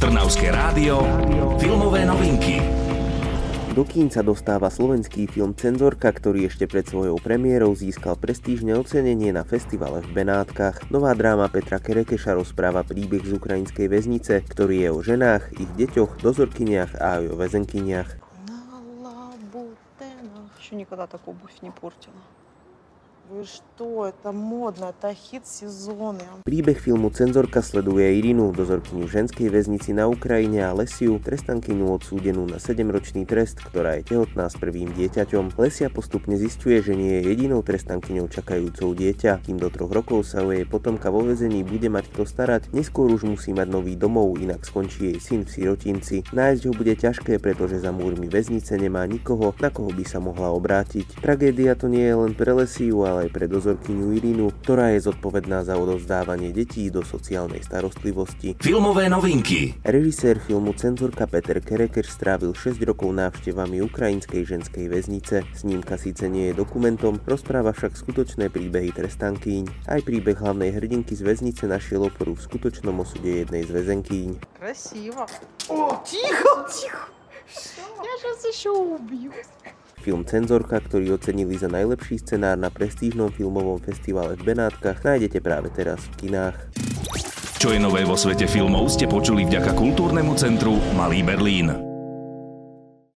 Trnavské rádio, filmové novinky. Do kín sa dostáva slovenský film Cenzorka, ktorý ešte pred svojou premiérou získal prestížne ocenenie na festivale v Benátkach. Nová dráma Petra Kerekeša rozpráva príbeh z ukrajinskej väznice, ktorý je o ženách, ich deťoch, dozorkyniach a aj o väzenkyniach. На лабутенах. Еще никогда так обувь не портила. Вы что, это модно, это хит сезона. Príbeh filmu Cenzorka sleduje Irinu, dozorkyňu ženskej väznici na Ukrajine a Lesiu, trestankyňu odsúdenú na 7-ročný trest, ktorá je tehotná s prvým dieťaťom. Lesia postupne zistuje, že nie je jedinou trestankyňou čakajúcou dieťa. Kým do troch rokov sa o jej potomka vo väzení bude mať kto starať, neskôr už musí mať nový domov, inak skončí jej syn v sirotinci. Nájsť ho bude ťažké, pretože za múrmi väznice nemá nikoho, na koho by sa mohla obrátiť. Tragédia to nie je len pre Lesiu, ale aj pre dozorkyňu Irinu, ktorá je zodpovedná za odovzdávanie detí do sociálnej starostlivosti. Filmové novinky. Režisér filmu Cenzorka Peter Kerekeš strávil 6 rokov návštevami ukrajinskej ženskej väznice. Snímka síce nie je dokumentom, rozpráva však skutočné príbehy trestankyň. Aj príbeh hlavnej hrdinky z väznice našiel oporu v skutočnom osude jednej z väzenkýň. Красиво. О, тихо, тихо. Я сейчас еще убью. Film Cenzorka, ktorý ocenili za najlepší scenár na prestížnom filmovom festivale v Benátkach, nájdete práve teraz v kinách. Čo je nové vo svete filmov ste počuli vďaka kultúrnemu centru Malý Berlín.